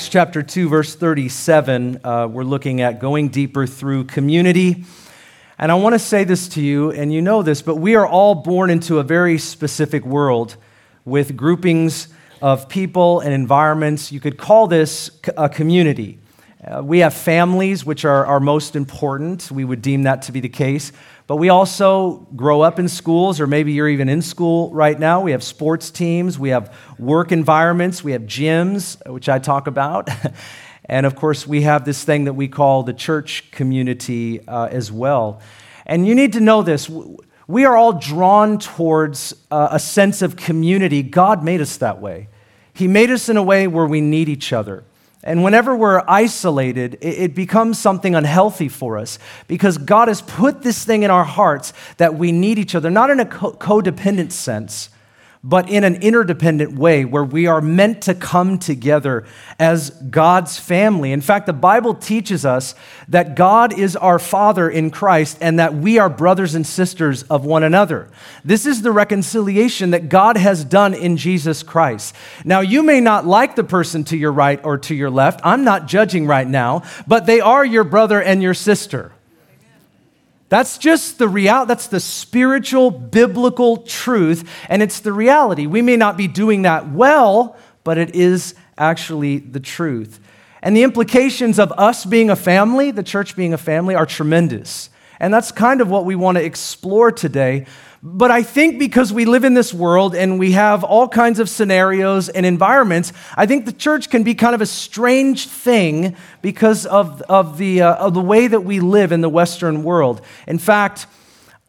Acts chapter 2, verse 37, uh, we're looking at going deeper through community. And I want to say this to you, and you know this, but we are all born into a very specific world with groupings of people and environments. You could call this a community. Uh, we have families, which are, are most important. We would deem that to be the case. But we also grow up in schools, or maybe you're even in school right now. We have sports teams, we have work environments, we have gyms, which I talk about. and of course, we have this thing that we call the church community uh, as well. And you need to know this. We are all drawn towards uh, a sense of community. God made us that way. He made us in a way where we need each other. And whenever we're isolated, it becomes something unhealthy for us because God has put this thing in our hearts that we need each other, not in a codependent sense, but in an interdependent way where we are meant to come together as God's family. In fact, the Bible teaches us that God is our Father in Christ and that we are brothers and sisters of one another. This is the reconciliation that God has done in Jesus Christ. Now, you may not like the person to your right or to your left. I'm not judging right now, but they are your brother and your sister. That's just the reality. That's the spiritual, biblical truth, and it's the reality. We may not be doing that well, but it is actually the truth. And the implications of us being a family, the church being a family, are tremendous. And that's kind of what we want to explore today. But I think because we live in this world and we have all kinds of scenarios and environments, I think the church can be kind of a strange thing because of, of, the, uh, of the way that we live in the Western world. In fact,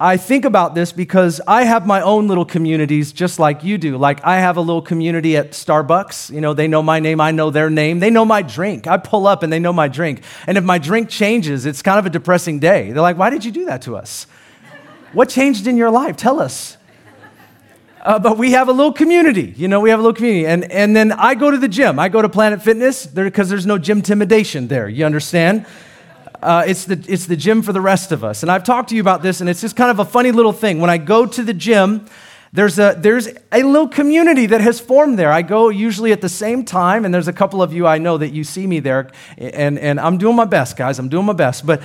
I think about this because I have my own little communities just like you do. Like I have a little community at Starbucks. You know, they know my name, I know their name. They know my drink. I pull up and they know my drink. And if my drink changes, it's kind of a depressing day. They're like, why did you do that to us? What changed in your life? Tell us. Uh, but we have a little community, you know, we have a little community. And, and then I go to the gym. I go to Planet Fitness because there's no gym intimidation there. You understand? Uh, it's, the, it's the gym for the rest of us. And I've talked to you about this, and it's just kind of a funny little thing. When I go to the gym, there's a, there's a little community that has formed there. I go usually at the same time, and there's a couple of you I know that you see me there, and, and I'm doing my best, guys. I'm doing my best. But,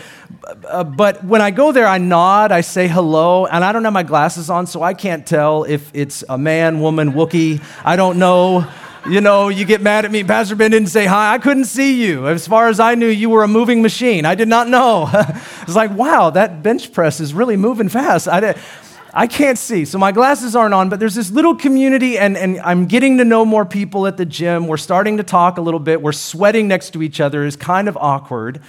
uh, but when I go there, I nod, I say hello, and I don't have my glasses on, so I can't tell if it's a man, woman, Wookie. I don't know. You know, you get mad at me. Pastor Ben didn't say hi. I couldn't see you. As far as I knew, you were a moving machine. I did not know. it's like, wow, that bench press is really moving fast. I. I can't see, so my glasses aren't on, but there's this little community, and, and I'm getting to know more people at the gym. We're starting to talk a little bit. We're sweating next to each other, is kind of awkward.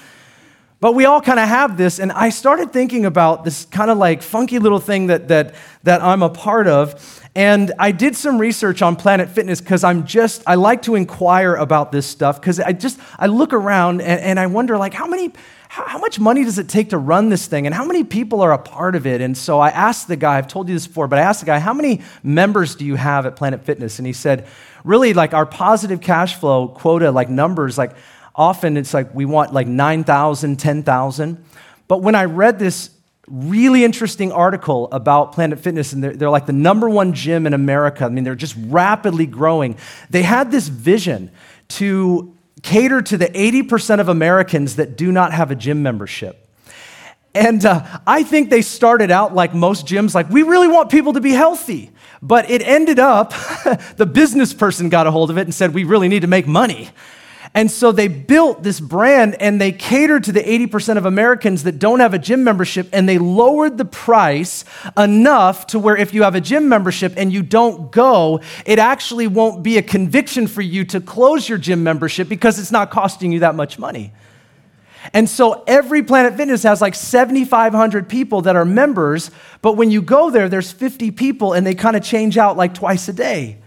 But we all kind of have this, and I started thinking about this kind of like funky little thing that, that, that I'm a part of. And I did some research on Planet Fitness because I'm just, I like to inquire about this stuff because I just, I look around and, and I wonder, like, how many, how, how, much money does it take to run this thing and how many people are a part of it? And so I asked the guy, I've told you this before, but I asked the guy, how many members do you have at Planet Fitness? And he said, really, like our positive cash flow quota, like numbers, like often it's like we want like 9,000, 10,000. But when I read this really interesting article about Planet Fitness, and they're, they're, like the number one gym in America. I mean, they're just rapidly growing. They had this vision to cater to the 80% of Americans that do not have a gym membership. And uh, I think they started out like most gyms, like, we really want people to be healthy. But it ended up, the business person got a hold of it and said, we really need to make money. And so they built this brand and they catered to the 80% of Americans that don't have a gym membership and they lowered the price enough to where if you have a gym membership and you don't go, it actually won't be a conviction for you to close your gym membership because it's not costing you that much money. And so every Planet Fitness has like 7,500 people that are members, but when you go there, there's 50 people and they kind of change out like twice a day.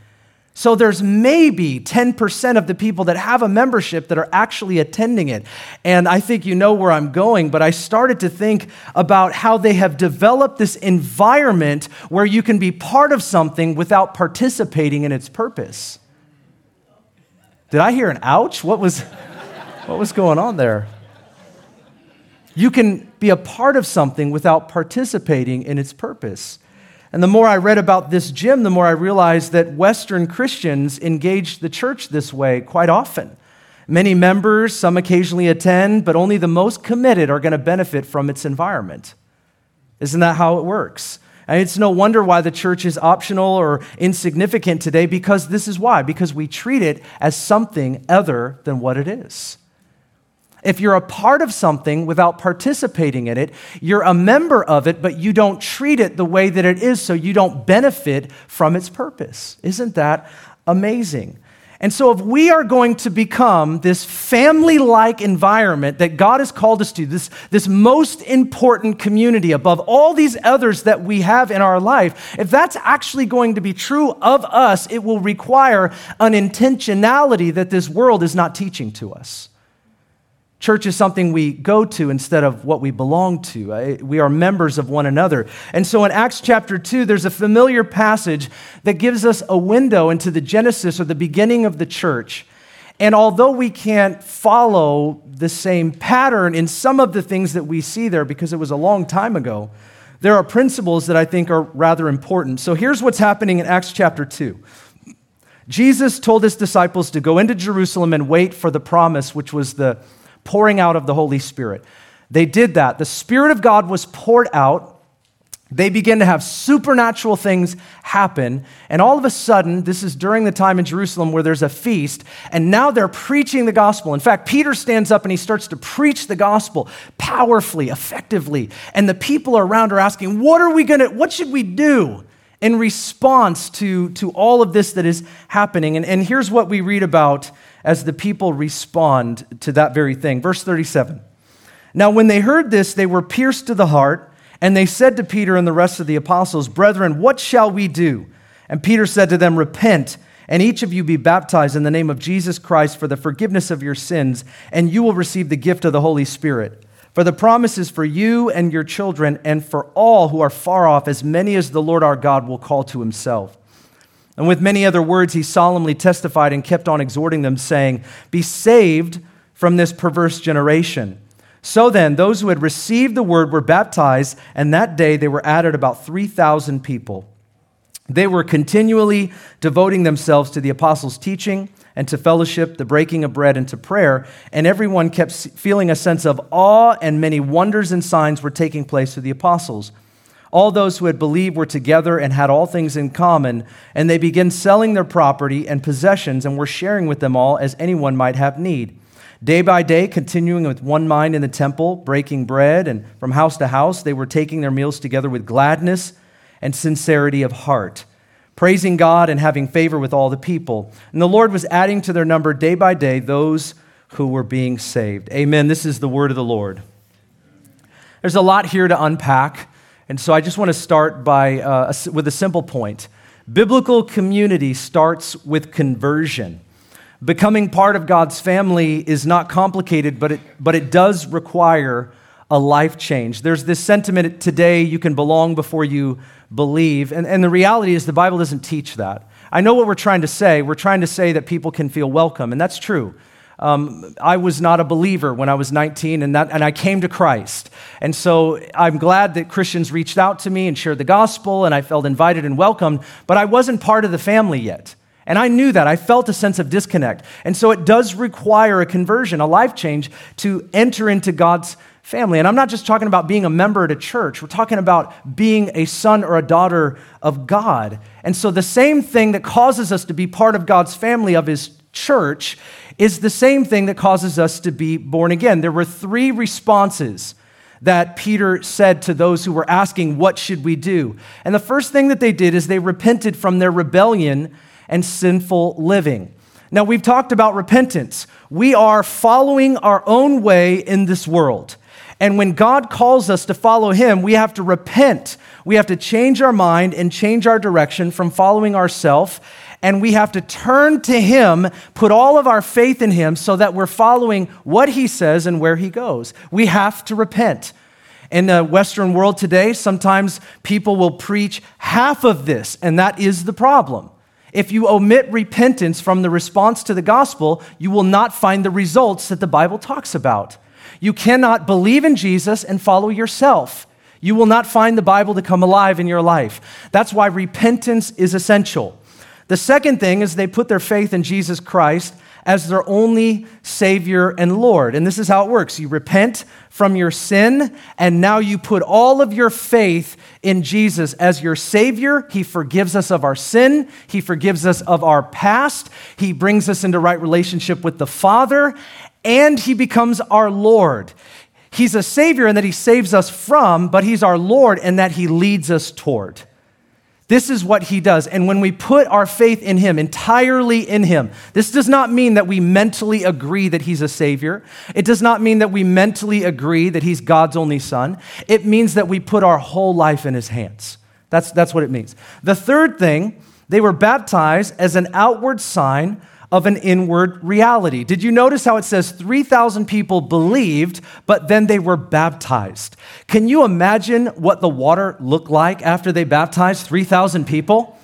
So there's maybe 10% of the people that have a membership that are actually attending it. And I think you know where I'm going, but I started to think about how they have developed this environment where you can be part of something without participating in its purpose. Did I hear an ouch? What was, what was going on there? You can be a part of something without participating in its purpose. And the more I read about this gym, the more I realized that Western Christians engage the church this way quite often. Many members, some occasionally attend, but only the most committed are going to benefit from its environment. Isn't that how it works? And it's no wonder why the church is optional or insignificant today because this is why. Because we treat it as something other than what it is. If you're a part of something without participating in it, you're a member of it, but you don't treat it the way that it is, so you don't benefit from its purpose. Isn't that amazing? And so, if we are going to become this family like environment that God has called us to, this, this most important community above all these others that we have in our life, if that's actually going to be true of us, it will require an intentionality that this world is not teaching to us. Church is something we go to instead of what we belong to. Uh, we are members of one another. And so in Acts chapter 2, there's a familiar passage that gives us a window into the genesis or the beginning of the church. And although we can't follow the same pattern in some of the things that we see there because it was a long time ago, there are principles that I think are rather important. So here's what's happening in Acts chapter 2. Jesus told his disciples to go into Jerusalem and wait for the promise, which was the pouring out of the Holy Spirit. They did that. The Spirit of God was poured out. They began to have supernatural things happen. And all of a sudden, this is during the time in Jerusalem where there's a feast, and now they're preaching the gospel. In fact, Peter stands up and he starts to preach the gospel powerfully, effectively. And the people around are asking, What are we going to, what should we do? in response to, to all of this that is happening. And, and here's what we read about as the people respond to that very thing. Verse 37. Now, when they heard this, they were pierced to the heart, and they said to Peter and the rest of the apostles, Brethren, what shall we do? And Peter said to them, Repent, and each of you be baptized in the name of Jesus Christ for the forgiveness of your sins, and you will receive the gift of the Holy Spirit. For the promise is for you and your children, and for all who are far off, as many as the Lord our God will call to himself. And with many other words, he solemnly testified and kept on exhorting them, saying, Be saved from this perverse generation. So then, those who had received the word were baptized, and that day they were added about 3,000 people. They were continually devoting themselves to the apostles' teaching and to fellowship, the breaking of bread, and to prayer. And everyone kept feeling a sense of awe, and many wonders and signs were taking place through the apostles. All those who had believed were together and had all things in common, and they began selling their property and possessions and were sharing with them all as anyone might have need. Day by day, continuing with one mind in the temple, breaking bread, and from house to house, they were taking their meals together with gladness and sincerity of heart, praising God and having favor with all the people. And the Lord was adding to their number day by day those who were being saved. Amen. This is the word of the Lord. There's a lot here to unpack. And so I just want to start by, uh, with a simple point. Biblical community starts with conversion. Becoming part of God's family is not complicated, but it, but it does require a life change. There's this sentiment today you can belong before you believe. And, and the reality is, the Bible doesn't teach that. I know what we're trying to say. We're trying to say that people can feel welcome, and that's true. Um, I was not a believer when I was 19, and, that, and I came to Christ. And so I'm glad that Christians reached out to me and shared the gospel, and I felt invited and welcomed, but I wasn't part of the family yet. And I knew that. I felt a sense of disconnect. And so it does require a conversion, a life change, to enter into God's family. And I'm not just talking about being a member at a church, we're talking about being a son or a daughter of God. And so the same thing that causes us to be part of God's family, of His church, is the same thing that causes us to be born again. There were three responses that Peter said to those who were asking, What should we do? And the first thing that they did is they repented from their rebellion and sinful living. Now, we've talked about repentance. We are following our own way in this world. And when God calls us to follow Him, we have to repent. We have to change our mind and change our direction from following ourselves and we have to turn to Him, put all of our faith in Him so that we're following what He says and where He goes. We have to repent. In the Western world today, sometimes people will preach half of this, and that is the problem. If you omit repentance from the response to the gospel, you will not find the results that the Bible talks about. You cannot believe in Jesus and follow yourself. You will not find the Bible to come alive in your life. That's why repentance is essential. The second thing is they put their faith in Jesus Christ as their only Savior and Lord. And this is how it works you repent from your sin, and now you put all of your faith in Jesus as your Savior. He forgives us of our sin, He forgives us of our past, He brings us into right relationship with the Father, and He becomes our Lord. He's a Savior in that He saves us from, but He's our Lord in that He leads us toward. This is what he does. And when we put our faith in him, entirely in him, this does not mean that we mentally agree that he's a savior. It does not mean that we mentally agree that he's God's only son. It means that we put our whole life in his hands. That's, that's what it means. The third thing, they were baptized as an outward sign of an inward reality. Did you notice how it says 3,000 people believed, but then they were baptized? Can you imagine what the water looked like after they baptized 3,000 people?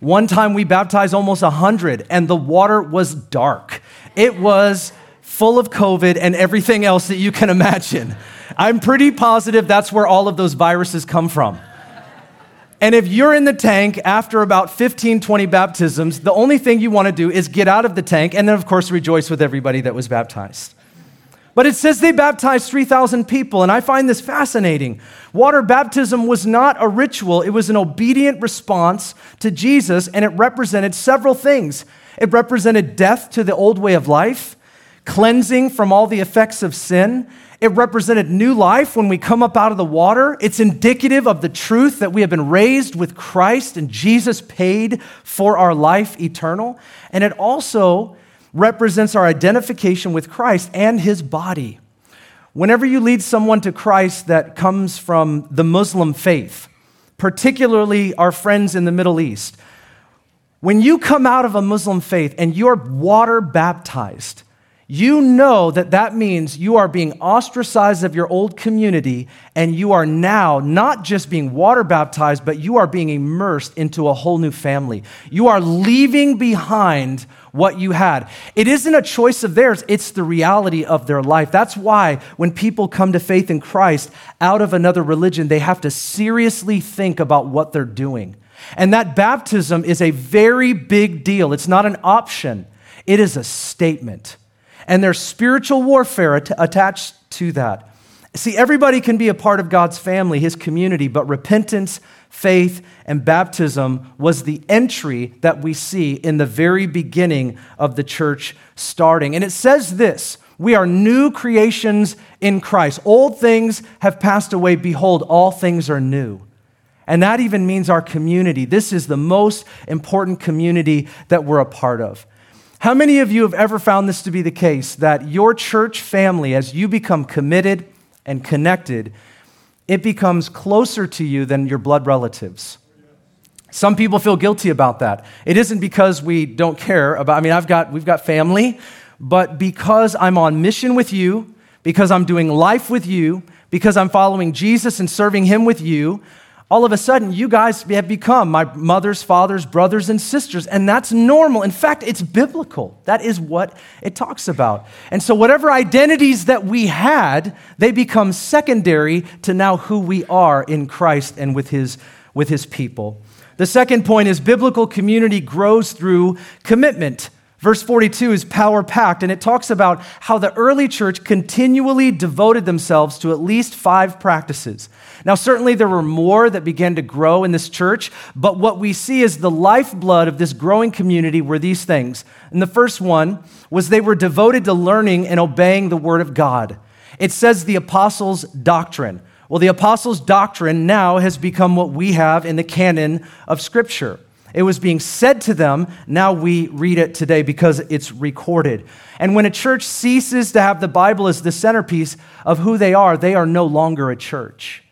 One time we baptized almost 100, and the water was dark. It was full of COVID and everything else that you can imagine. I'm pretty positive that's where all of those viruses come from. And if you're in the tank after about 15, 20 baptisms, the only thing you want to do is get out of the tank and then, of course, rejoice with everybody that was baptized. But it says they baptized 3,000 people, and I find this fascinating. Water baptism was not a ritual, it was an obedient response to Jesus, and it represented several things. It represented death to the old way of life, cleansing from all the effects of sin, it represented new life when we come up out of the water. It's indicative of the truth that we have been raised with Christ and Jesus paid for our life eternal. And it also represents our identification with Christ and his body. Whenever you lead someone to Christ that comes from the Muslim faith, particularly our friends in the Middle East, when you come out of a Muslim faith and you're water baptized, you know that that means you are being ostracized of your old community and you are now not just being water baptized, but you are being immersed into a whole new family. You are leaving behind what you had. It isn't a choice of theirs, it's the reality of their life. That's why when people come to faith in Christ out of another religion, they have to seriously think about what they're doing. And that baptism is a very big deal. It's not an option, it is a statement and there's spiritual warfare at- attached to that. See, everybody can be a part of God's family, his community, but repentance, faith, and baptism was the entry that we see in the very beginning of the church starting. And it says this We are new creations in Christ. Old things have passed away. Behold, all things are new. And that even means our community. This is the most important community that we're a part of. How many of you have ever found this to be the case that your church family, as you become committed and connected, it becomes closer to you than your blood relatives? Some people feel guilty about that. It isn't because we don't care about, I mean, I've got, we've got family, but because I'm on mission with you, because I'm doing life with you, because I'm following Jesus and serving Him with you, all of a sudden you guys have become my mother's, father's, brothers, and sisters. And that's normal. In fact, it's biblical. That is what it talks about. And so, whatever identities that we had, they become secondary to now who we are in Christ and with his, with his people. The second point is biblical community grows through commitment. Verse 42 is power packed, and it talks about how the early church continually devoted themselves to at least five practices. Now, certainly there were more that began to grow in this church, but what we see is the lifeblood of this growing community were these things. And the first one was they were devoted to learning and obeying the word of God. It says the apostles' doctrine. Well, the apostles' doctrine now has become what we have in the canon of Scripture. It was being said to them. Now we read it today because it's recorded. And when a church ceases to have the Bible as the centerpiece of who they are, they are no longer a church.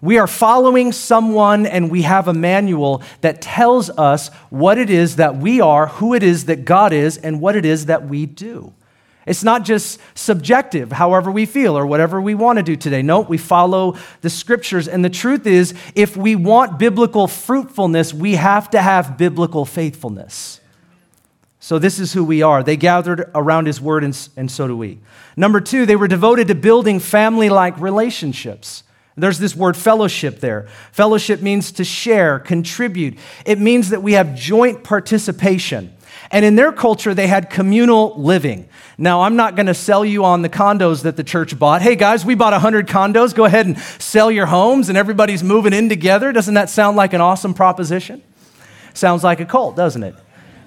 We are following someone and we have a manual that tells us what it is that we are, who it is that God is, and what it is that we do. It's not just subjective, however we feel or whatever we want to do today. No, we follow the scriptures. And the truth is, if we want biblical fruitfulness, we have to have biblical faithfulness. So, this is who we are. They gathered around his word, and, and so do we. Number two, they were devoted to building family like relationships. There's this word fellowship there. Fellowship means to share, contribute. It means that we have joint participation. And in their culture, they had communal living. Now, I'm not going to sell you on the condos that the church bought. Hey, guys, we bought 100 condos. Go ahead and sell your homes, and everybody's moving in together. Doesn't that sound like an awesome proposition? Sounds like a cult, doesn't it?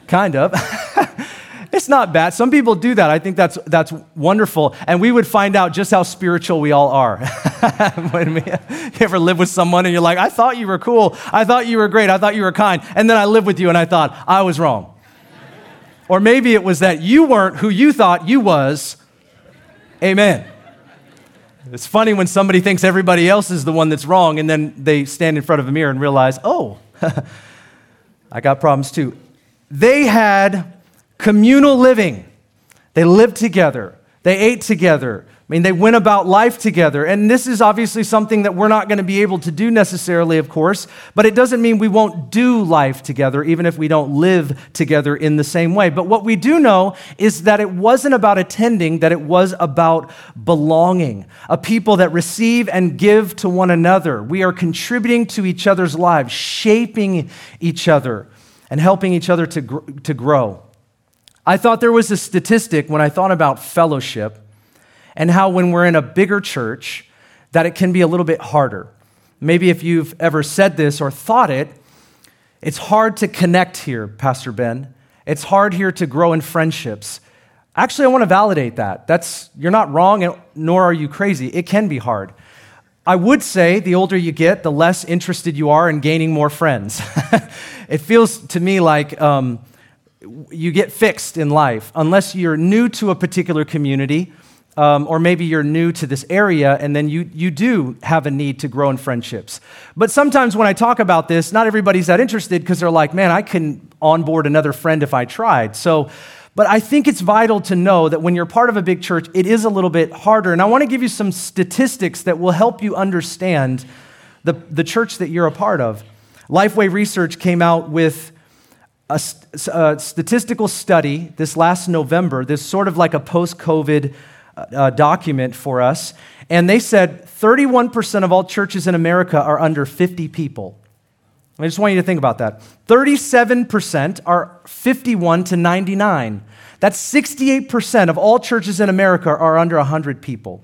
Kind of. it's not bad. Some people do that. I think that's, that's wonderful. And we would find out just how spiritual we all are. when we, you ever live with someone and you're like, I thought you were cool. I thought you were great. I thought you were kind. And then I live with you and I thought I was wrong. Or maybe it was that you weren't who you thought you was. Amen. It's funny when somebody thinks everybody else is the one that's wrong and then they stand in front of a mirror and realize, oh, I got problems too. They had communal living. They lived together, they ate together, I mean, they went about life together. And this is obviously something that we're not going to be able to do necessarily, of course, but it doesn't mean we won't do life together, even if we don't live together in the same way. But what we do know is that it wasn't about attending, that it was about belonging, a people that receive and give to one another. We are contributing to each other's lives, shaping each other, and helping each other to, gr- to grow. I thought there was a statistic when I thought about fellowship and how when we're in a bigger church that it can be a little bit harder. Maybe if you've ever said this or thought it, it's hard to connect here, Pastor Ben. It's hard here to grow in friendships. Actually, I want to validate that. That's you're not wrong nor are you crazy. It can be hard. I would say the older you get, the less interested you are in gaining more friends. it feels to me like um, you get fixed in life unless you're new to a particular community um, or maybe you're new to this area and then you, you do have a need to grow in friendships. But sometimes when I talk about this, not everybody's that interested because they're like, man, I can onboard another friend if I tried. So, but I think it's vital to know that when you're part of a big church, it is a little bit harder. And I want to give you some statistics that will help you understand the, the church that you're a part of. Lifeway Research came out with a, a statistical study this last November, this sort of like a post COVID uh, document for us, and they said 31% of all churches in America are under 50 people. I just want you to think about that. 37% are 51 to 99. That's 68% of all churches in America are under 100 people.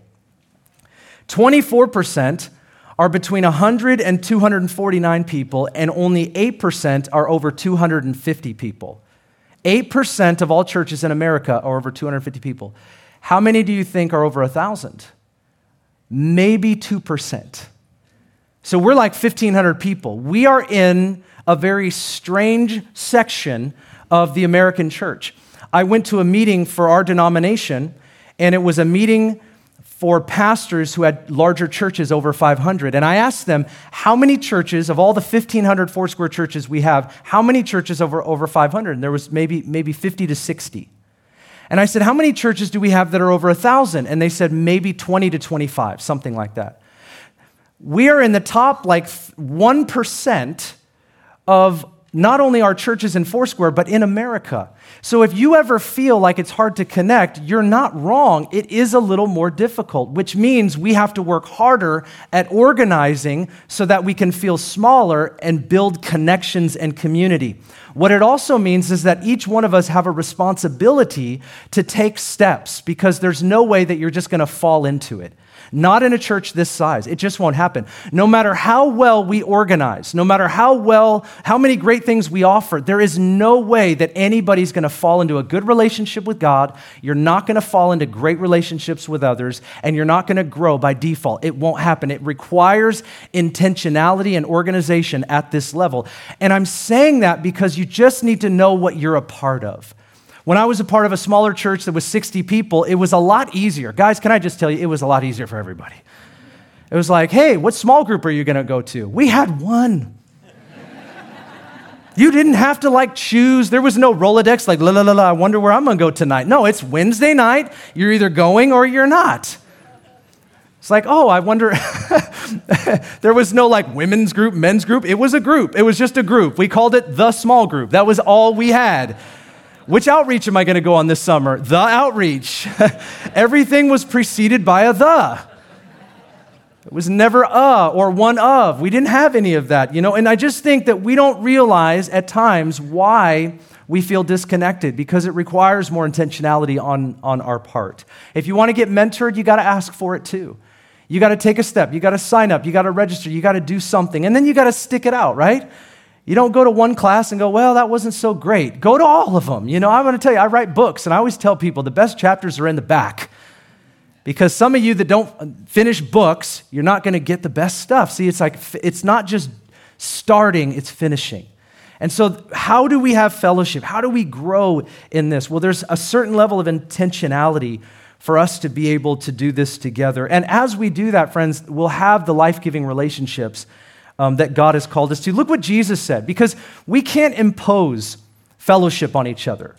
24% are between 100 and 249 people, and only 8% are over 250 people. 8% of all churches in America are over 250 people. How many do you think are over a 1,000? Maybe 2%. So we're like 1,500 people. We are in a very strange section of the American church. I went to a meeting for our denomination, and it was a meeting for pastors who had larger churches over 500. And I asked them, how many churches, of all the 1,500 Foursquare churches we have, how many churches over, over 500? And there was maybe, maybe 50 to 60. And I said, How many churches do we have that are over a 1,000? And they said, Maybe 20 to 25, something like that. We are in the top like 1% of not only our churches in Foursquare, but in America. So if you ever feel like it's hard to connect, you're not wrong. It is a little more difficult, which means we have to work harder at organizing so that we can feel smaller and build connections and community. What it also means is that each one of us have a responsibility to take steps because there's no way that you're just going to fall into it. Not in a church this size. It just won't happen. No matter how well we organize, no matter how well, how many great things we offer, there is no way that anybody's going to fall into a good relationship with God. You're not going to fall into great relationships with others, and you're not going to grow by default. It won't happen. It requires intentionality and organization at this level. And I'm saying that because you just need to know what you're a part of. When I was a part of a smaller church that was 60 people, it was a lot easier. Guys, can I just tell you, it was a lot easier for everybody. It was like, hey, what small group are you going to go to? We had one. You didn't have to like choose. There was no Rolodex like, la la la la, I wonder where I'm going to go tonight. No, it's Wednesday night. You're either going or you're not. It's like, oh, I wonder. there was no like women's group, men's group. It was a group. It was just a group. We called it the small group. That was all we had. Which outreach am I going to go on this summer? The outreach. Everything was preceded by a the. It was never a or one of. We didn't have any of that, you know. And I just think that we don't realize at times why we feel disconnected because it requires more intentionality on, on our part. If you want to get mentored, you got to ask for it too. You got to take a step, you got to sign up, you got to register, you got to do something, and then you got to stick it out, right? You don't go to one class and go, well, that wasn't so great. Go to all of them. You know, I want to tell you, I write books, and I always tell people the best chapters are in the back. Because some of you that don't finish books, you're not going to get the best stuff. See, it's like, it's not just starting, it's finishing. And so, how do we have fellowship? How do we grow in this? Well, there's a certain level of intentionality for us to be able to do this together. And as we do that, friends, we'll have the life giving relationships um, that God has called us to. Look what Jesus said, because we can't impose fellowship on each other.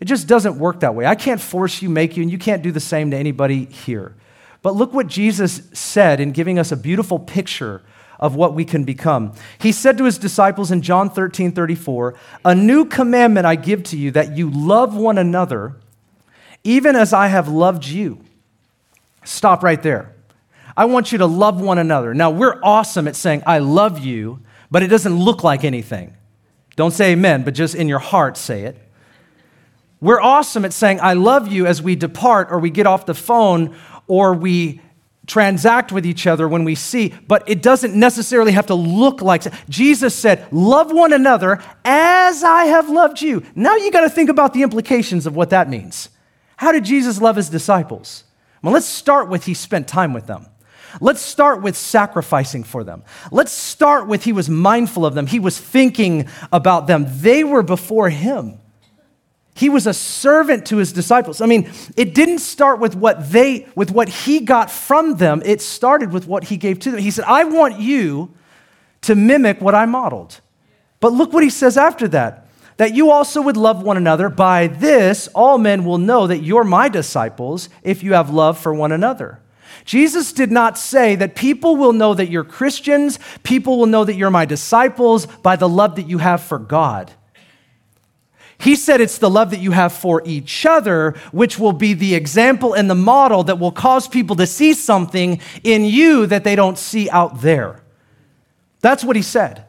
It just doesn't work that way. I can't force you, make you, and you can't do the same to anybody here. But look what Jesus said in giving us a beautiful picture of what we can become. He said to his disciples in John 13 34, A new commandment I give to you that you love one another, even as I have loved you. Stop right there. I want you to love one another. Now, we're awesome at saying, I love you, but it doesn't look like anything. Don't say amen, but just in your heart say it. We're awesome at saying, I love you as we depart or we get off the phone or we transact with each other when we see, but it doesn't necessarily have to look like Jesus said, Love one another as I have loved you. Now you got to think about the implications of what that means. How did Jesus love his disciples? Well, let's start with he spent time with them. Let's start with sacrificing for them. Let's start with he was mindful of them. He was thinking about them. They were before him. He was a servant to his disciples. I mean, it didn't start with what they with what he got from them. It started with what he gave to them. He said, "I want you to mimic what I modeled." But look what he says after that. That you also would love one another. By this, all men will know that you're my disciples if you have love for one another. Jesus did not say that people will know that you're Christians, people will know that you're my disciples by the love that you have for God. He said it's the love that you have for each other, which will be the example and the model that will cause people to see something in you that they don't see out there. That's what he said.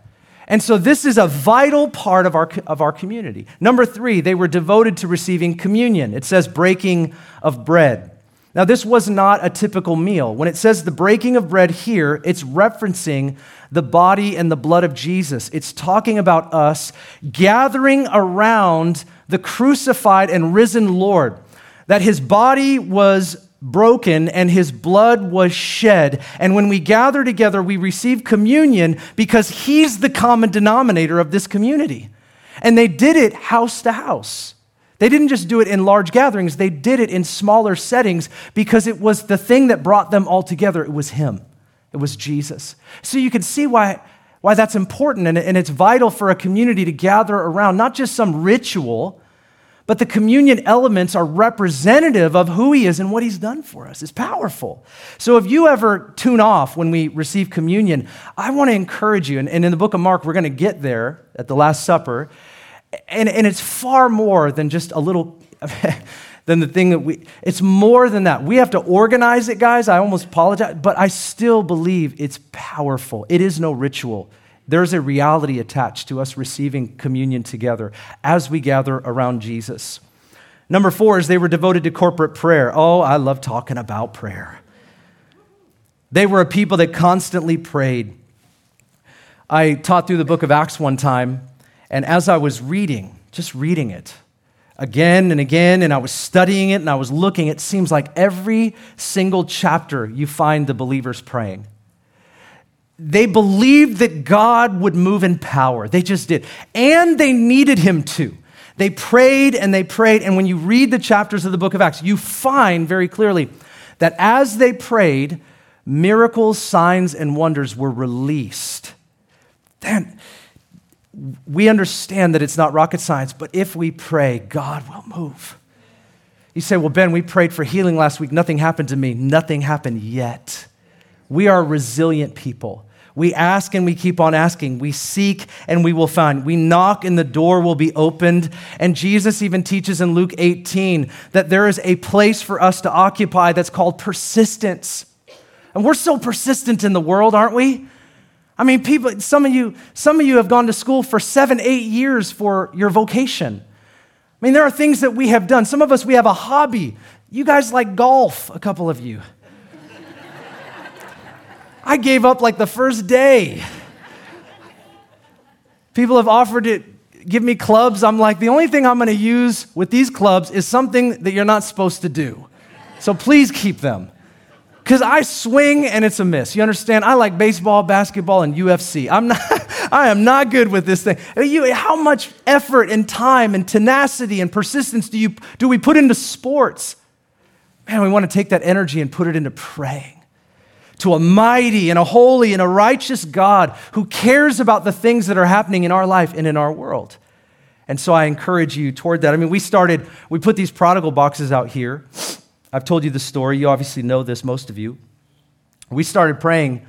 And so this is a vital part of our, of our community. Number three, they were devoted to receiving communion. It says breaking of bread. Now, this was not a typical meal. When it says the breaking of bread here, it's referencing the body and the blood of Jesus. It's talking about us gathering around the crucified and risen Lord, that his body was broken and his blood was shed. And when we gather together, we receive communion because he's the common denominator of this community. And they did it house to house. They didn't just do it in large gatherings, they did it in smaller settings because it was the thing that brought them all together. It was Him, it was Jesus. So you can see why, why that's important and, and it's vital for a community to gather around, not just some ritual, but the communion elements are representative of who He is and what He's done for us. It's powerful. So if you ever tune off when we receive communion, I want to encourage you, and, and in the book of Mark, we're going to get there at the Last Supper. And, and it's far more than just a little, than the thing that we, it's more than that. We have to organize it, guys. I almost apologize, but I still believe it's powerful. It is no ritual. There's a reality attached to us receiving communion together as we gather around Jesus. Number four is they were devoted to corporate prayer. Oh, I love talking about prayer. They were a people that constantly prayed. I taught through the book of Acts one time, and as I was reading, just reading it again and again, and I was studying it and I was looking, it seems like every single chapter you find the believers praying. They believed that God would move in power. They just did. And they needed him to. They prayed and they prayed. And when you read the chapters of the book of Acts, you find very clearly that as they prayed, miracles, signs, and wonders were released. Then we understand that it's not rocket science, but if we pray, God will move. You say, Well, Ben, we prayed for healing last week. Nothing happened to me. Nothing happened yet. We are resilient people. We ask and we keep on asking. We seek and we will find. We knock and the door will be opened. And Jesus even teaches in Luke 18 that there is a place for us to occupy that's called persistence. And we're so persistent in the world, aren't we? I mean, people, some of you, some of you have gone to school for seven, eight years for your vocation. I mean, there are things that we have done. Some of us, we have a hobby. You guys like golf, a couple of you. I gave up like the first day. People have offered to give me clubs. I'm like, the only thing I'm going to use with these clubs is something that you're not supposed to do. So please keep them because I swing and it's a miss. You understand? I like baseball, basketball, and UFC. I'm not, I am not good with this thing. You, how much effort and time and tenacity and persistence do, you, do we put into sports? Man, we want to take that energy and put it into praying to a mighty and a holy and a righteous God who cares about the things that are happening in our life and in our world. And so I encourage you toward that. I mean, we started, we put these prodigal boxes out here. I've told you the story. You obviously know this, most of you. We started praying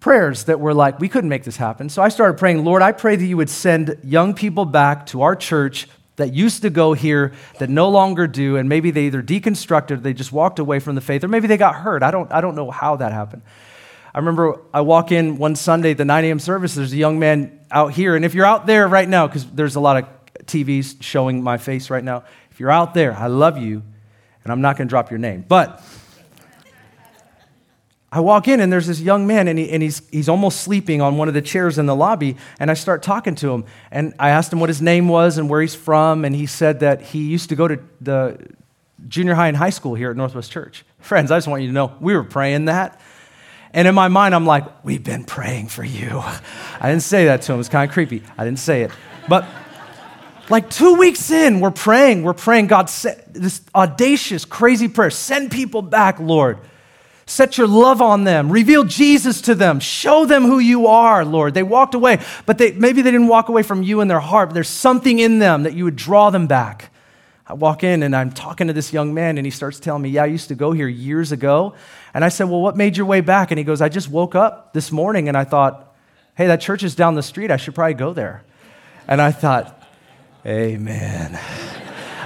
prayers that were like, we couldn't make this happen. So I started praying, Lord, I pray that you would send young people back to our church that used to go here that no longer do, and maybe they either deconstructed, they just walked away from the faith, or maybe they got hurt. I don't, I don't know how that happened. I remember I walk in one Sunday, the 9 a.m. service, there's a young man out here, and if you're out there right now, because there's a lot of TVs showing my face right now, if you're out there, I love you and I'm not going to drop your name. But I walk in and there's this young man and, he, and he's, he's almost sleeping on one of the chairs in the lobby. And I start talking to him. And I asked him what his name was and where he's from. And he said that he used to go to the junior high and high school here at Northwest Church. Friends, I just want you to know we were praying that. And in my mind, I'm like, we've been praying for you. I didn't say that to him. It was kind of creepy. I didn't say it. But like two weeks in, we're praying, we're praying, God, this audacious, crazy prayer. Send people back, Lord. Set your love on them. Reveal Jesus to them. Show them who you are, Lord. They walked away, but they, maybe they didn't walk away from you in their heart. But there's something in them that you would draw them back. I walk in and I'm talking to this young man, and he starts telling me, Yeah, I used to go here years ago. And I said, Well, what made your way back? And he goes, I just woke up this morning and I thought, Hey, that church is down the street. I should probably go there. And I thought, Amen.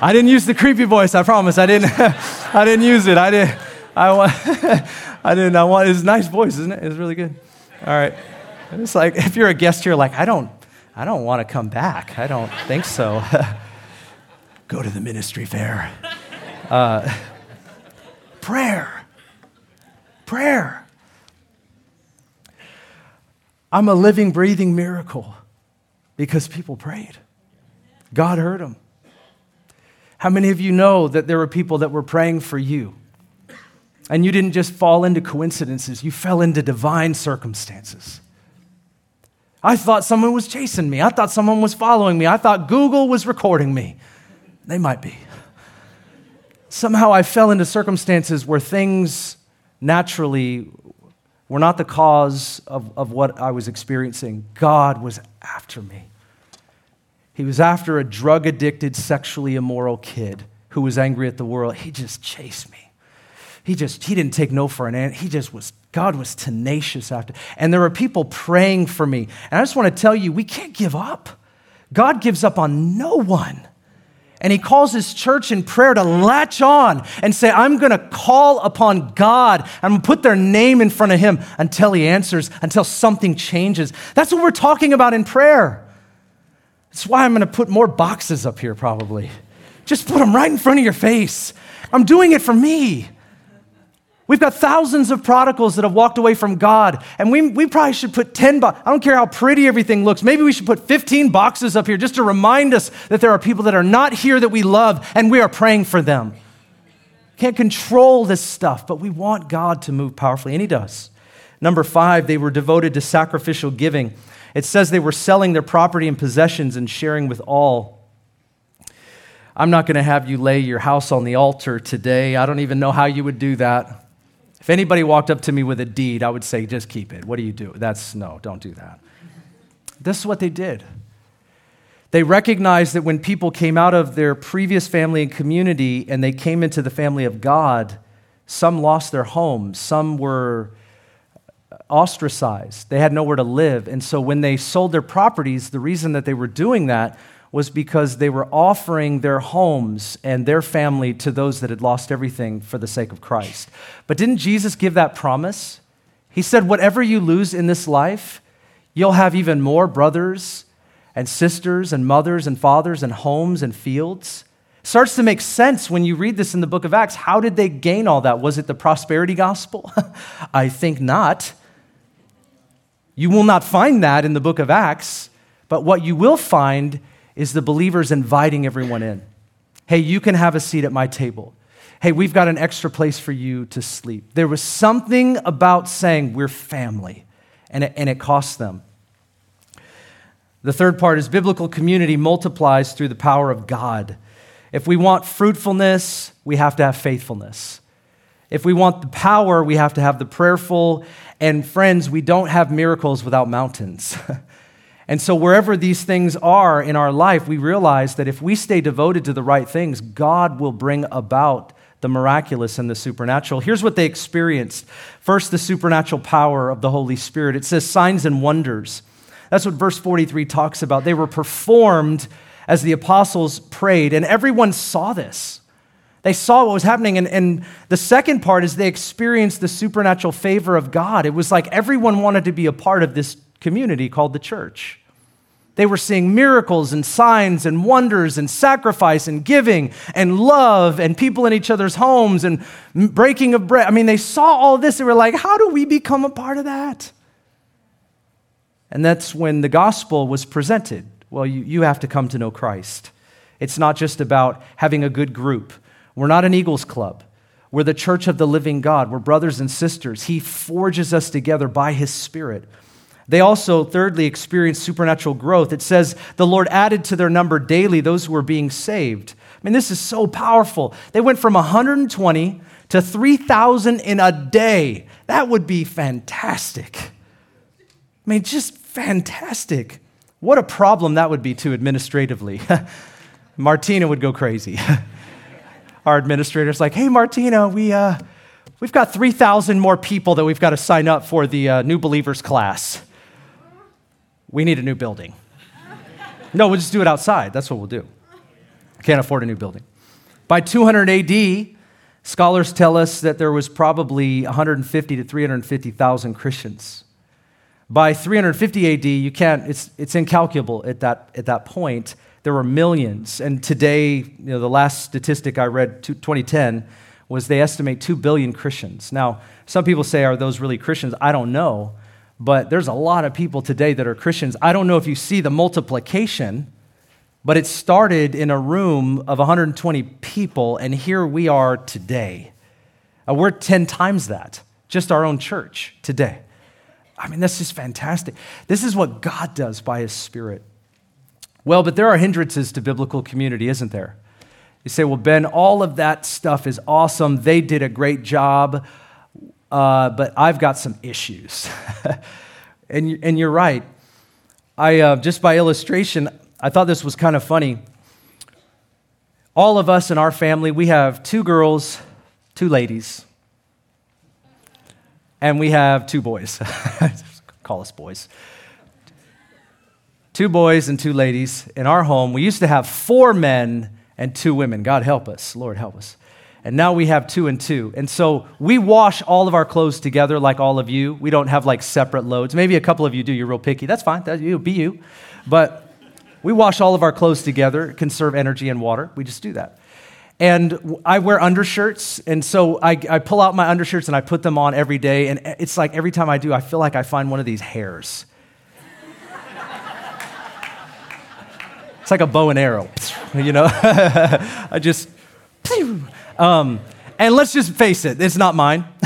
I didn't use the creepy voice, I promise. I didn't, I didn't use it. I didn't, I, want, I didn't, I want, it's a nice voice, isn't it? It's really good. All right. It's like, if you're a guest here, like, I don't, I don't want to come back. I don't think so. Go to the ministry fair. Uh, prayer. Prayer. I'm a living, breathing miracle because people prayed. God heard them. How many of you know that there were people that were praying for you? And you didn't just fall into coincidences, you fell into divine circumstances. I thought someone was chasing me. I thought someone was following me. I thought Google was recording me. They might be. Somehow I fell into circumstances where things naturally were not the cause of, of what I was experiencing. God was after me. He was after a drug addicted, sexually immoral kid who was angry at the world. He just chased me. He just, he didn't take no for an answer. He just was, God was tenacious after. And there were people praying for me. And I just want to tell you, we can't give up. God gives up on no one. And he calls his church in prayer to latch on and say, I'm going to call upon God. I'm going to put their name in front of him until he answers, until something changes. That's what we're talking about in prayer. That's why I'm going to put more boxes up here, probably. Just put them right in front of your face. I'm doing it for me. We've got thousands of prodigals that have walked away from God, and we, we probably should put 10 boxes. I don't care how pretty everything looks. Maybe we should put 15 boxes up here just to remind us that there are people that are not here that we love, and we are praying for them. Can't control this stuff, but we want God to move powerfully, and He does. Number five, they were devoted to sacrificial giving. It says they were selling their property and possessions and sharing with all. I'm not going to have you lay your house on the altar today. I don't even know how you would do that. If anybody walked up to me with a deed, I would say, just keep it. What do you do? That's no, don't do that. This is what they did. They recognized that when people came out of their previous family and community and they came into the family of God, some lost their homes, some were ostracized. They had nowhere to live. And so when they sold their properties, the reason that they were doing that was because they were offering their homes and their family to those that had lost everything for the sake of Christ. But didn't Jesus give that promise? He said, Whatever you lose in this life, you'll have even more brothers and sisters and mothers and fathers and homes and fields. It starts to make sense when you read this in the book of Acts. How did they gain all that? Was it the prosperity gospel? I think not. You will not find that in the book of Acts, but what you will find is the believers inviting everyone in. Hey, you can have a seat at my table. Hey, we've got an extra place for you to sleep. There was something about saying we're family, and it, and it cost them. The third part is biblical community multiplies through the power of God. If we want fruitfulness, we have to have faithfulness. If we want the power, we have to have the prayerful. And friends, we don't have miracles without mountains. and so, wherever these things are in our life, we realize that if we stay devoted to the right things, God will bring about the miraculous and the supernatural. Here's what they experienced first, the supernatural power of the Holy Spirit. It says signs and wonders. That's what verse 43 talks about. They were performed as the apostles prayed, and everyone saw this. They saw what was happening. And, and the second part is they experienced the supernatural favor of God. It was like everyone wanted to be a part of this community called the church. They were seeing miracles and signs and wonders and sacrifice and giving and love and people in each other's homes and breaking of bread. I mean, they saw all this. They were like, how do we become a part of that? And that's when the gospel was presented. Well, you, you have to come to know Christ. It's not just about having a good group. We're not an Eagles club. We're the church of the living God. We're brothers and sisters. He forges us together by his spirit. They also, thirdly, experienced supernatural growth. It says, the Lord added to their number daily those who were being saved. I mean, this is so powerful. They went from 120 to 3,000 in a day. That would be fantastic. I mean, just fantastic. What a problem that would be, too, administratively. Martina would go crazy. Our administrator's like, hey, Martina, we, uh, we've got 3,000 more people that we've got to sign up for the uh, new believers class. We need a new building. no, we'll just do it outside. That's what we'll do. Can't afford a new building. By 200 AD, scholars tell us that there was probably 150 to 350,000 Christians by 350 AD, you can't, it's, it's incalculable at that, at that point. There were millions. And today, you know, the last statistic I read, 2010, was they estimate 2 billion Christians. Now, some people say, are those really Christians? I don't know. But there's a lot of people today that are Christians. I don't know if you see the multiplication, but it started in a room of 120 people, and here we are today. Uh, we're 10 times that, just our own church today. I mean, that's just fantastic. This is what God does by His Spirit. Well, but there are hindrances to biblical community, isn't there? You say, well, Ben, all of that stuff is awesome. They did a great job, uh, but I've got some issues. and, and you're right. I, uh, just by illustration, I thought this was kind of funny. All of us in our family, we have two girls, two ladies and we have two boys. Call us boys. Two boys and two ladies in our home. We used to have four men and two women. God help us. Lord help us. And now we have two and two. And so we wash all of our clothes together like all of you. We don't have like separate loads. Maybe a couple of you do. You're real picky. That's fine. That, you be you. But we wash all of our clothes together, conserve energy and water. We just do that. And I wear undershirts, and so I, I, pull out my undershirts and I put them on every day. And eh, it's like every time I do, I feel like I find one of these hairs. It's like a bow and arrow, you know? I just, um, and let's just face it, it's not mine.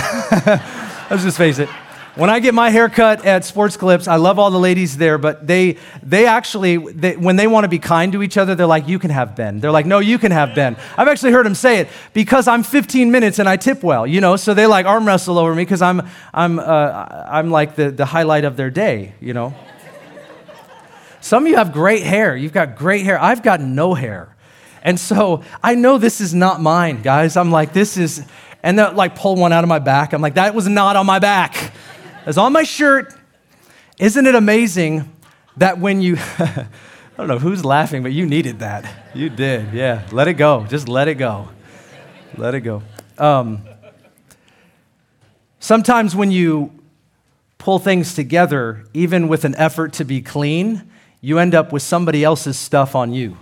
let's just face it. When I get my haircut at Sports Clips, I love all the ladies there, but they, they actually, they, when they want to be kind to each other, they're like, you can have Ben. They're like, no, you can have Ben. I've actually heard them say it because I'm 15 minutes and I tip well, you know, so they like arm wrestle over me because I'm, I'm, uh, I'm like the, the highlight of their day, you know. Some of you have great hair. You've got great hair. I've got no hair. And so I know this is not mine, guys. I'm like, this is, and they like pull one out of my back. I'm like, that was not on my back is on my shirt. Isn't it amazing that when you, I don't know who's laughing, but you needed that. You did, yeah. Let it go. Just let it go. Let it go. Um, sometimes when you pull things together, even with an effort to be clean, you end up with somebody else's stuff on you.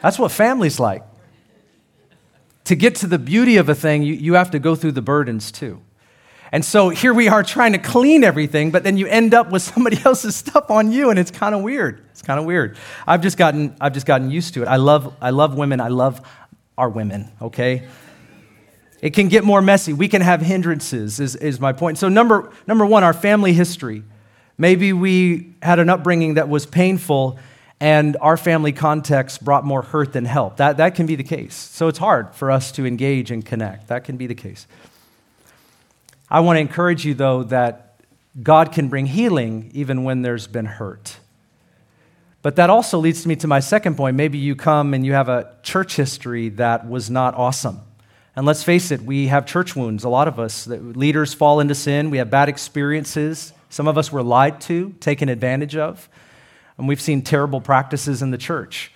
That's what family's like. To get to the beauty of a thing, you, you have to go through the burdens too. And so here we are trying to clean everything, but then you end up with somebody else's stuff on you, and it's kind of weird. It's kind of weird. I've just gotten, I've just gotten used to it. I love, I love women. I love our women, okay? It can get more messy. We can have hindrances, is, is my point. So, number, number one, our family history. Maybe we had an upbringing that was painful, and our family context brought more hurt than help. That, that can be the case. So, it's hard for us to engage and connect. That can be the case. I want to encourage you, though, that God can bring healing even when there's been hurt. But that also leads me to my second point. Maybe you come and you have a church history that was not awesome. And let's face it, we have church wounds, a lot of us. Leaders fall into sin, we have bad experiences. Some of us were lied to, taken advantage of, and we've seen terrible practices in the church.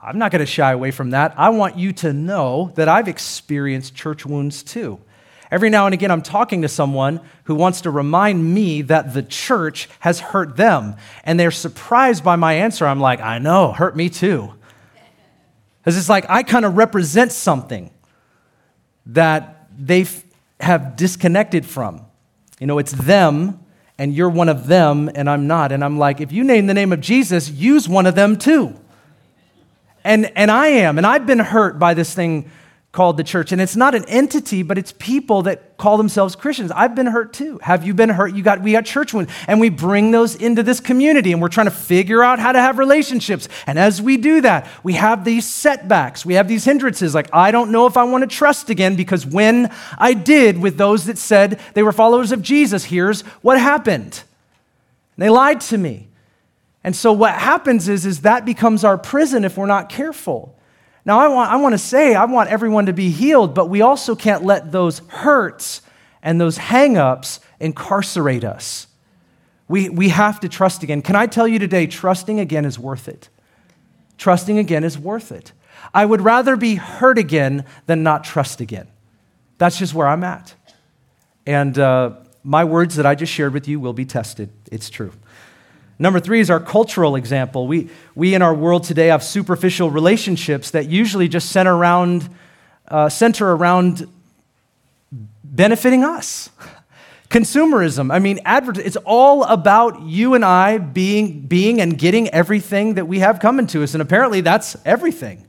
I'm not going to shy away from that. I want you to know that I've experienced church wounds too. Every now and again, I'm talking to someone who wants to remind me that the church has hurt them. And they're surprised by my answer. I'm like, I know, hurt me too. Because it's like I kind of represent something that they have disconnected from. You know, it's them, and you're one of them, and I'm not. And I'm like, if you name the name of Jesus, use one of them too. And, and I am, and I've been hurt by this thing called the church. And it's not an entity, but it's people that call themselves Christians. I've been hurt too. Have you been hurt? You got we got church wounds. And we bring those into this community and we're trying to figure out how to have relationships. And as we do that, we have these setbacks. We have these hindrances like I don't know if I want to trust again because when I did with those that said they were followers of Jesus, here's what happened. They lied to me. And so what happens is is that becomes our prison if we're not careful. Now, I want, I want to say, I want everyone to be healed, but we also can't let those hurts and those hangups incarcerate us. We, we have to trust again. Can I tell you today, trusting again is worth it? Trusting again is worth it. I would rather be hurt again than not trust again. That's just where I'm at. And uh, my words that I just shared with you will be tested. It's true. Number three is our cultural example. We, we in our world today have superficial relationships that usually just center around, uh, center around benefiting us. Consumerism, I mean, advert- it's all about you and I being, being and getting everything that we have coming to us. And apparently, that's everything.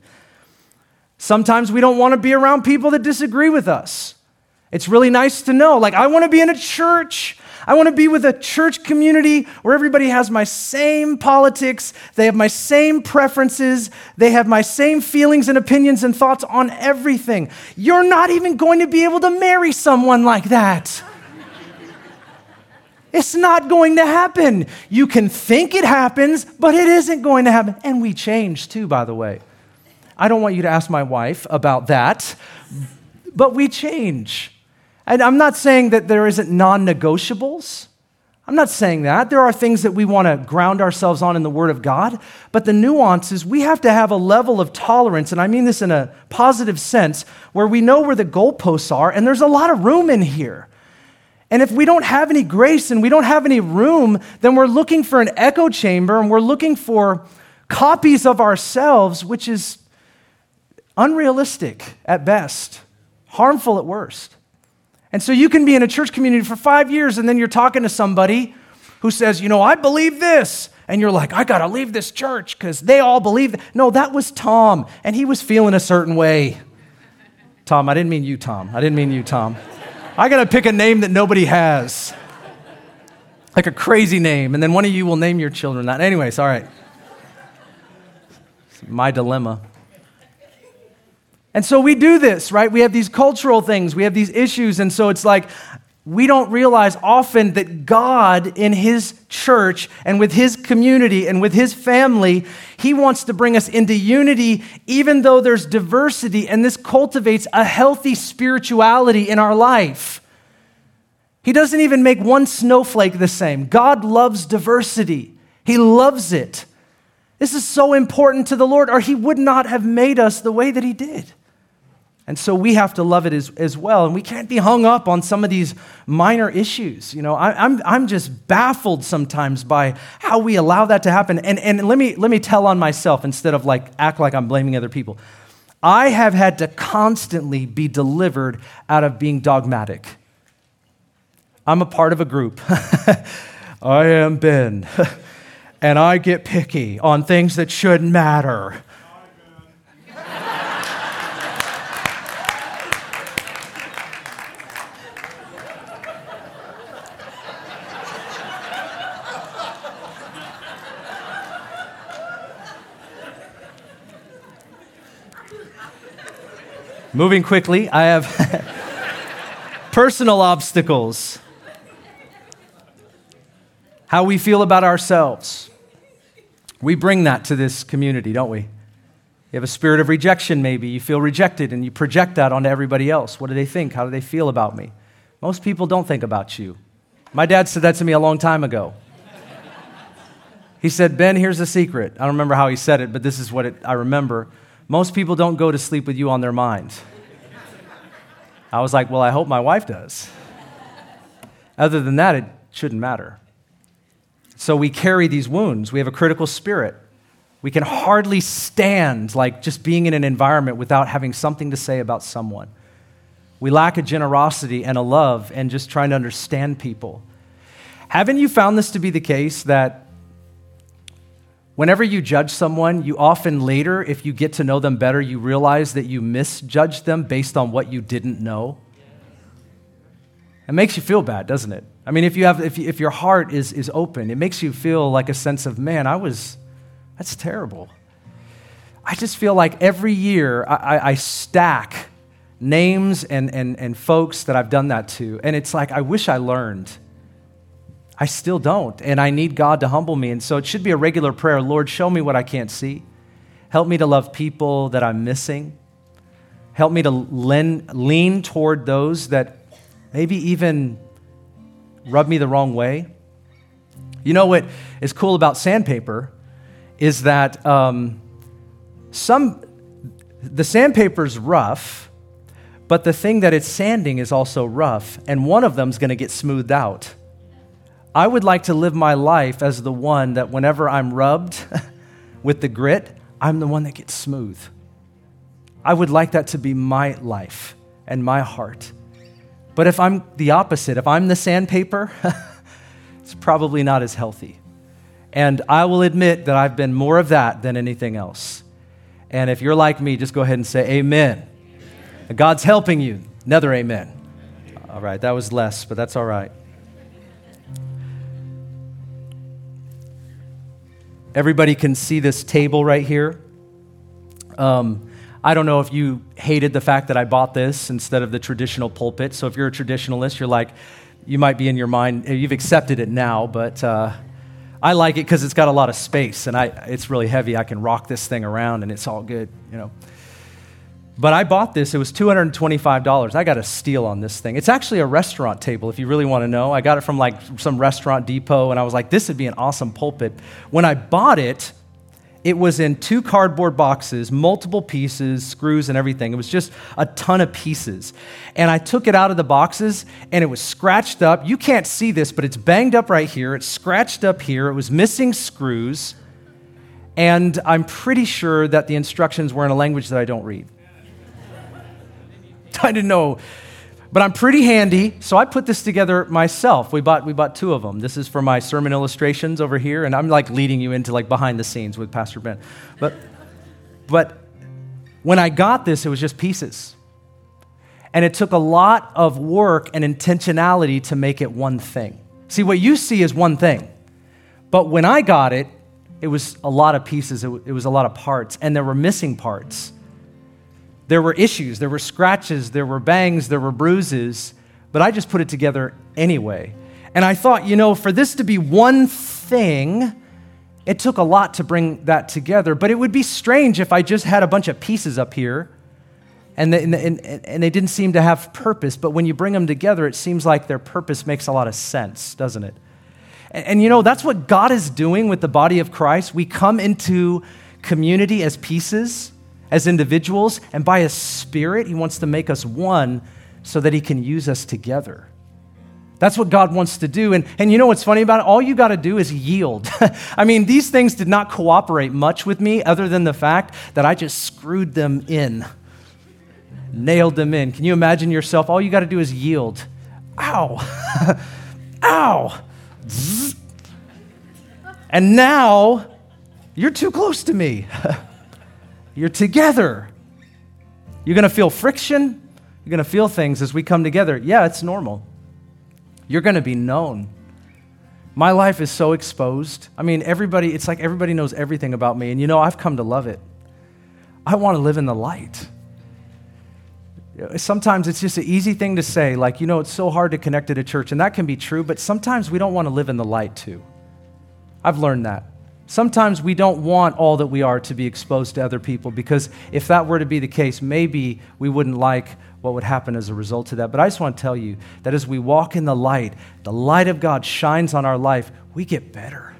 Sometimes we don't want to be around people that disagree with us. It's really nice to know, like, I want to be in a church I want to be with a church community where everybody has my same politics, they have my same preferences, they have my same feelings and opinions and thoughts on everything. You're not even going to be able to marry someone like that. It's not going to happen. You can think it happens, but it isn't going to happen. And we change too, by the way. I don't want you to ask my wife about that, but we change. And I'm not saying that there isn't non negotiables. I'm not saying that. There are things that we want to ground ourselves on in the Word of God, but the nuance is we have to have a level of tolerance, and I mean this in a positive sense, where we know where the goalposts are, and there's a lot of room in here. And if we don't have any grace and we don't have any room, then we're looking for an echo chamber and we're looking for copies of ourselves, which is unrealistic at best, harmful at worst. And so you can be in a church community for five years and then you're talking to somebody who says, you know, I believe this. And you're like, I got to leave this church because they all believe. That. No, that was Tom, and he was feeling a certain way. Tom, I didn't mean you, Tom. I didn't mean you, Tom. I got to pick a name that nobody has, like a crazy name, and then one of you will name your children that. Anyways, all right. My dilemma. And so we do this, right? We have these cultural things, we have these issues. And so it's like we don't realize often that God in His church and with His community and with His family, He wants to bring us into unity, even though there's diversity. And this cultivates a healthy spirituality in our life. He doesn't even make one snowflake the same. God loves diversity, He loves it. This is so important to the Lord, or He would not have made us the way that He did. And so we have to love it as, as well. And we can't be hung up on some of these minor issues. You know, I, am I'm, I'm just baffled sometimes by how we allow that to happen. And, and let, me, let me tell on myself instead of like act like I'm blaming other people. I have had to constantly be delivered out of being dogmatic. I'm a part of a group. I am Ben, and I get picky on things that shouldn't matter. Moving quickly, I have personal obstacles. How we feel about ourselves. We bring that to this community, don't we? You have a spirit of rejection, maybe. You feel rejected and you project that onto everybody else. What do they think? How do they feel about me? Most people don't think about you. My dad said that to me a long time ago. He said, Ben, here's the secret. I don't remember how he said it, but this is what it, I remember. Most people don't go to sleep with you on their mind. I was like, Well, I hope my wife does. Other than that, it shouldn't matter. So we carry these wounds. We have a critical spirit. We can hardly stand like just being in an environment without having something to say about someone. We lack a generosity and a love and just trying to understand people. Haven't you found this to be the case that Whenever you judge someone, you often later, if you get to know them better, you realize that you misjudged them based on what you didn't know. It makes you feel bad, doesn't it? I mean, if, you have, if, if your heart is, is open, it makes you feel like a sense of, man, I was, that's terrible. I just feel like every year I, I stack names and, and, and folks that I've done that to, and it's like, I wish I learned. I still don't. And I need God to humble me. And so it should be a regular prayer Lord, show me what I can't see. Help me to love people that I'm missing. Help me to lean, lean toward those that maybe even rub me the wrong way. You know what is cool about sandpaper is that um, some the sandpaper is rough, but the thing that it's sanding is also rough, and one of them's going to get smoothed out. I would like to live my life as the one that whenever I'm rubbed with the grit, I'm the one that gets smooth. I would like that to be my life and my heart. But if I'm the opposite, if I'm the sandpaper, it's probably not as healthy. And I will admit that I've been more of that than anything else. And if you're like me, just go ahead and say amen. amen. God's helping you. Another amen. All right, that was less, but that's all right. Everybody can see this table right here. Um, I don't know if you hated the fact that I bought this instead of the traditional pulpit. So if you're a traditionalist, you're like, you might be in your mind, you've accepted it now, but uh, I like it because it's got a lot of space and I, it's really heavy. I can rock this thing around and it's all good, you know. But I bought this, it was $225. I got a steal on this thing. It's actually a restaurant table, if you really want to know. I got it from like some restaurant depot, and I was like, this would be an awesome pulpit. When I bought it, it was in two cardboard boxes, multiple pieces, screws, and everything. It was just a ton of pieces. And I took it out of the boxes, and it was scratched up. You can't see this, but it's banged up right here. It's scratched up here. It was missing screws. And I'm pretty sure that the instructions were in a language that I don't read. I didn't know. But I'm pretty handy, so I put this together myself. We bought, we bought two of them. This is for my sermon illustrations over here, and I'm like leading you into like behind the scenes with Pastor Ben. But, but when I got this, it was just pieces. And it took a lot of work and intentionality to make it one thing. See, what you see is one thing. But when I got it, it was a lot of pieces, it was a lot of parts, and there were missing parts. There were issues, there were scratches, there were bangs, there were bruises, but I just put it together anyway. And I thought, you know, for this to be one thing, it took a lot to bring that together, but it would be strange if I just had a bunch of pieces up here and they, and, and, and they didn't seem to have purpose. But when you bring them together, it seems like their purpose makes a lot of sense, doesn't it? And, and you know, that's what God is doing with the body of Christ. We come into community as pieces as individuals, and by His Spirit, He wants to make us one so that He can use us together. That's what God wants to do. And, and you know what's funny about it? All you got to do is yield. I mean, these things did not cooperate much with me other than the fact that I just screwed them in, nailed them in. Can you imagine yourself? All you got to do is yield. Ow. Ow. Zzz. And now you're too close to me. you're together. You're going to feel friction. You're going to feel things as we come together. Yeah, it's normal. You're going to be known. My life is so exposed. I mean, everybody, it's like everybody knows everything about me. And you know, I've come to love it. I want to live in the light. Sometimes it's just an easy thing to say, like, you know, it's so hard to connect to the church, and that can be true, but sometimes we don't want to live in the light too. I've learned that. Sometimes we don't want all that we are to be exposed to other people because if that were to be the case, maybe we wouldn't like what would happen as a result of that. But I just want to tell you that as we walk in the light, the light of God shines on our life, we get better.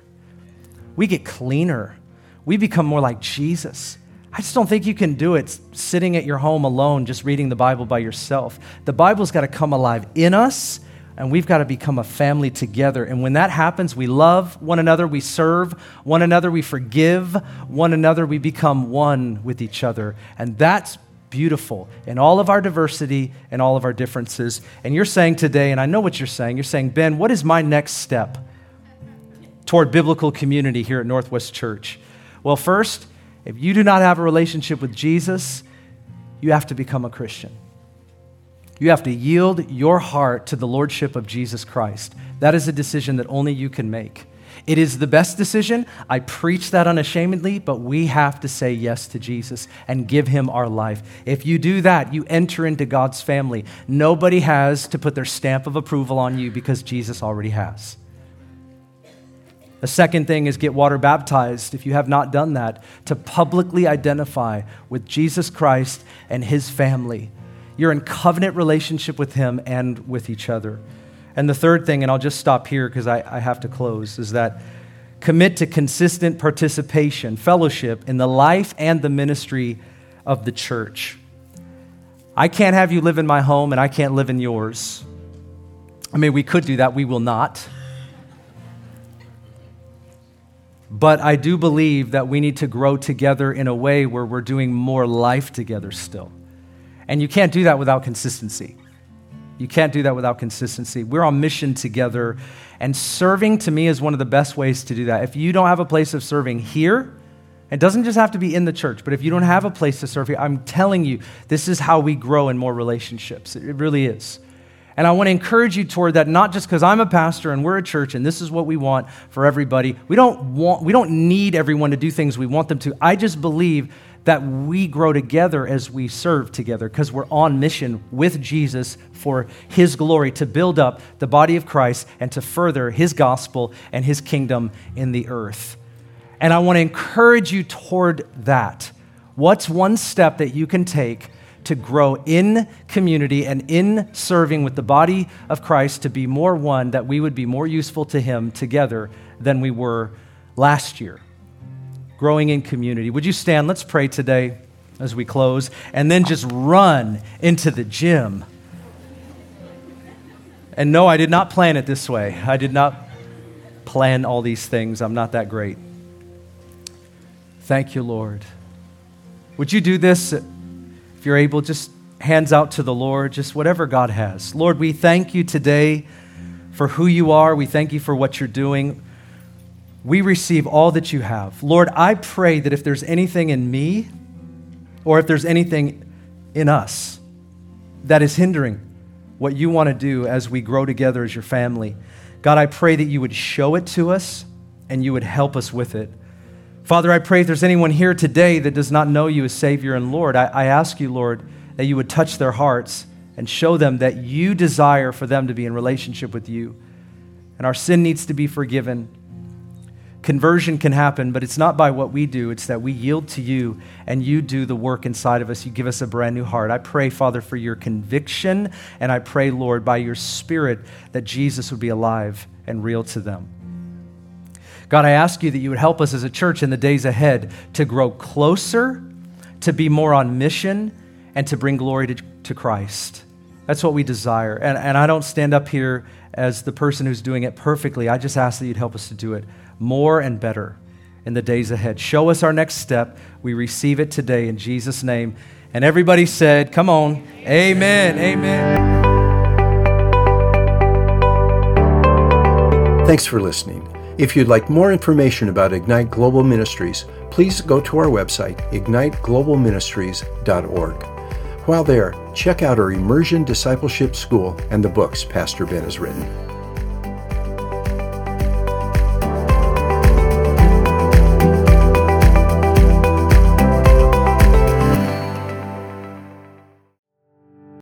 We get cleaner. We become more like Jesus. I just don't think you can do it sitting at your home alone, just reading the Bible by yourself. The Bible's got to come alive in us, and we've got to become a family together. And when that happens, we love one another, we serve one another, we forgive one another, we become one with each other. And that's beautiful in all of our diversity and all of our differences. And you're saying today, and I know what you're saying, you're saying, Ben, what is my next step toward biblical community here at Northwest Church? Well, first, if you do not have a relationship with Jesus, you have to become a Christian. You have to yield your heart to the Lordship of Jesus Christ. That is a decision that only you can make. It is the best decision. I preach that unashamedly, but we have to say yes to Jesus and give him our life. If you do that, you enter into God's family. Nobody has to put their stamp of approval on you because Jesus already has. The second thing is get water baptized, if you have not done that, to publicly identify with Jesus Christ and his family. You're in covenant relationship with him and with each other. And the third thing, and I'll just stop here because I, I have to close, is that commit to consistent participation, fellowship in the life and the ministry of the church. I can't have you live in my home and I can't live in yours. I mean, we could do that, we will not. But I do believe that we need to grow together in a way where we're doing more life together still. And you can't do that without consistency. You can't do that without consistency. We're on mission together, and serving to me is one of the best ways to do that. If you don't have a place of serving here, it doesn't just have to be in the church, but if you don't have a place to serve here, I'm telling you, this is how we grow in more relationships. It really is. And I want to encourage you toward that, not just because I'm a pastor and we're a church and this is what we want for everybody. We don't, want, we don't need everyone to do things we want them to. I just believe that we grow together as we serve together because we're on mission with Jesus for his glory to build up the body of Christ and to further his gospel and his kingdom in the earth. And I want to encourage you toward that. What's one step that you can take to grow in community and in serving with the body of Christ to be more one, that we would be more useful to him together than we were last year? Growing in community. Would you stand? Let's pray today as we close, and then just run into the gym. And no, I did not plan it this way. I did not plan all these things. I'm not that great. Thank you, Lord. Would you do this if you're able? Just hands out to the Lord, just whatever God has. Lord, we thank you today for who you are. We thank you for what you're doing we receive all that you have. Lord, I pray that if there's anything in me or if there's anything in us that is hindering what you want to do as we grow together as your family, God, I pray that you would show it to us and you would help us with it. Father, I pray if there's anyone here today that does not know you as Savior and Lord, I, I ask you, Lord, that you would touch their hearts and show them that you desire for them to be in relationship with you. And our sin needs to be forgiven conversion can happen, but it's not by what we do. It's that we yield to you and you do the work inside of us. You give us a brand new heart. I pray, Father, for your conviction, and I pray, Lord, by your Spirit, that Jesus would be alive and real to them. God, I ask you that you would help us as a church in the days ahead to grow closer to be more on mission and to bring glory to, to Christ. That's what we desire. And, and I don't stand up here as the person who's doing it perfectly. I just ask that you'd help us to do it more and better in the days ahead. Show us our next step. We receive it today in Jesus' name. And everybody said, Come on. Amen. Amen. Thanks for listening. If you'd like more information about Ignite Global Ministries, please go to our website, igniteglobalministries.org. While there, check out our Immersion Discipleship School and the books Pastor Ben has written.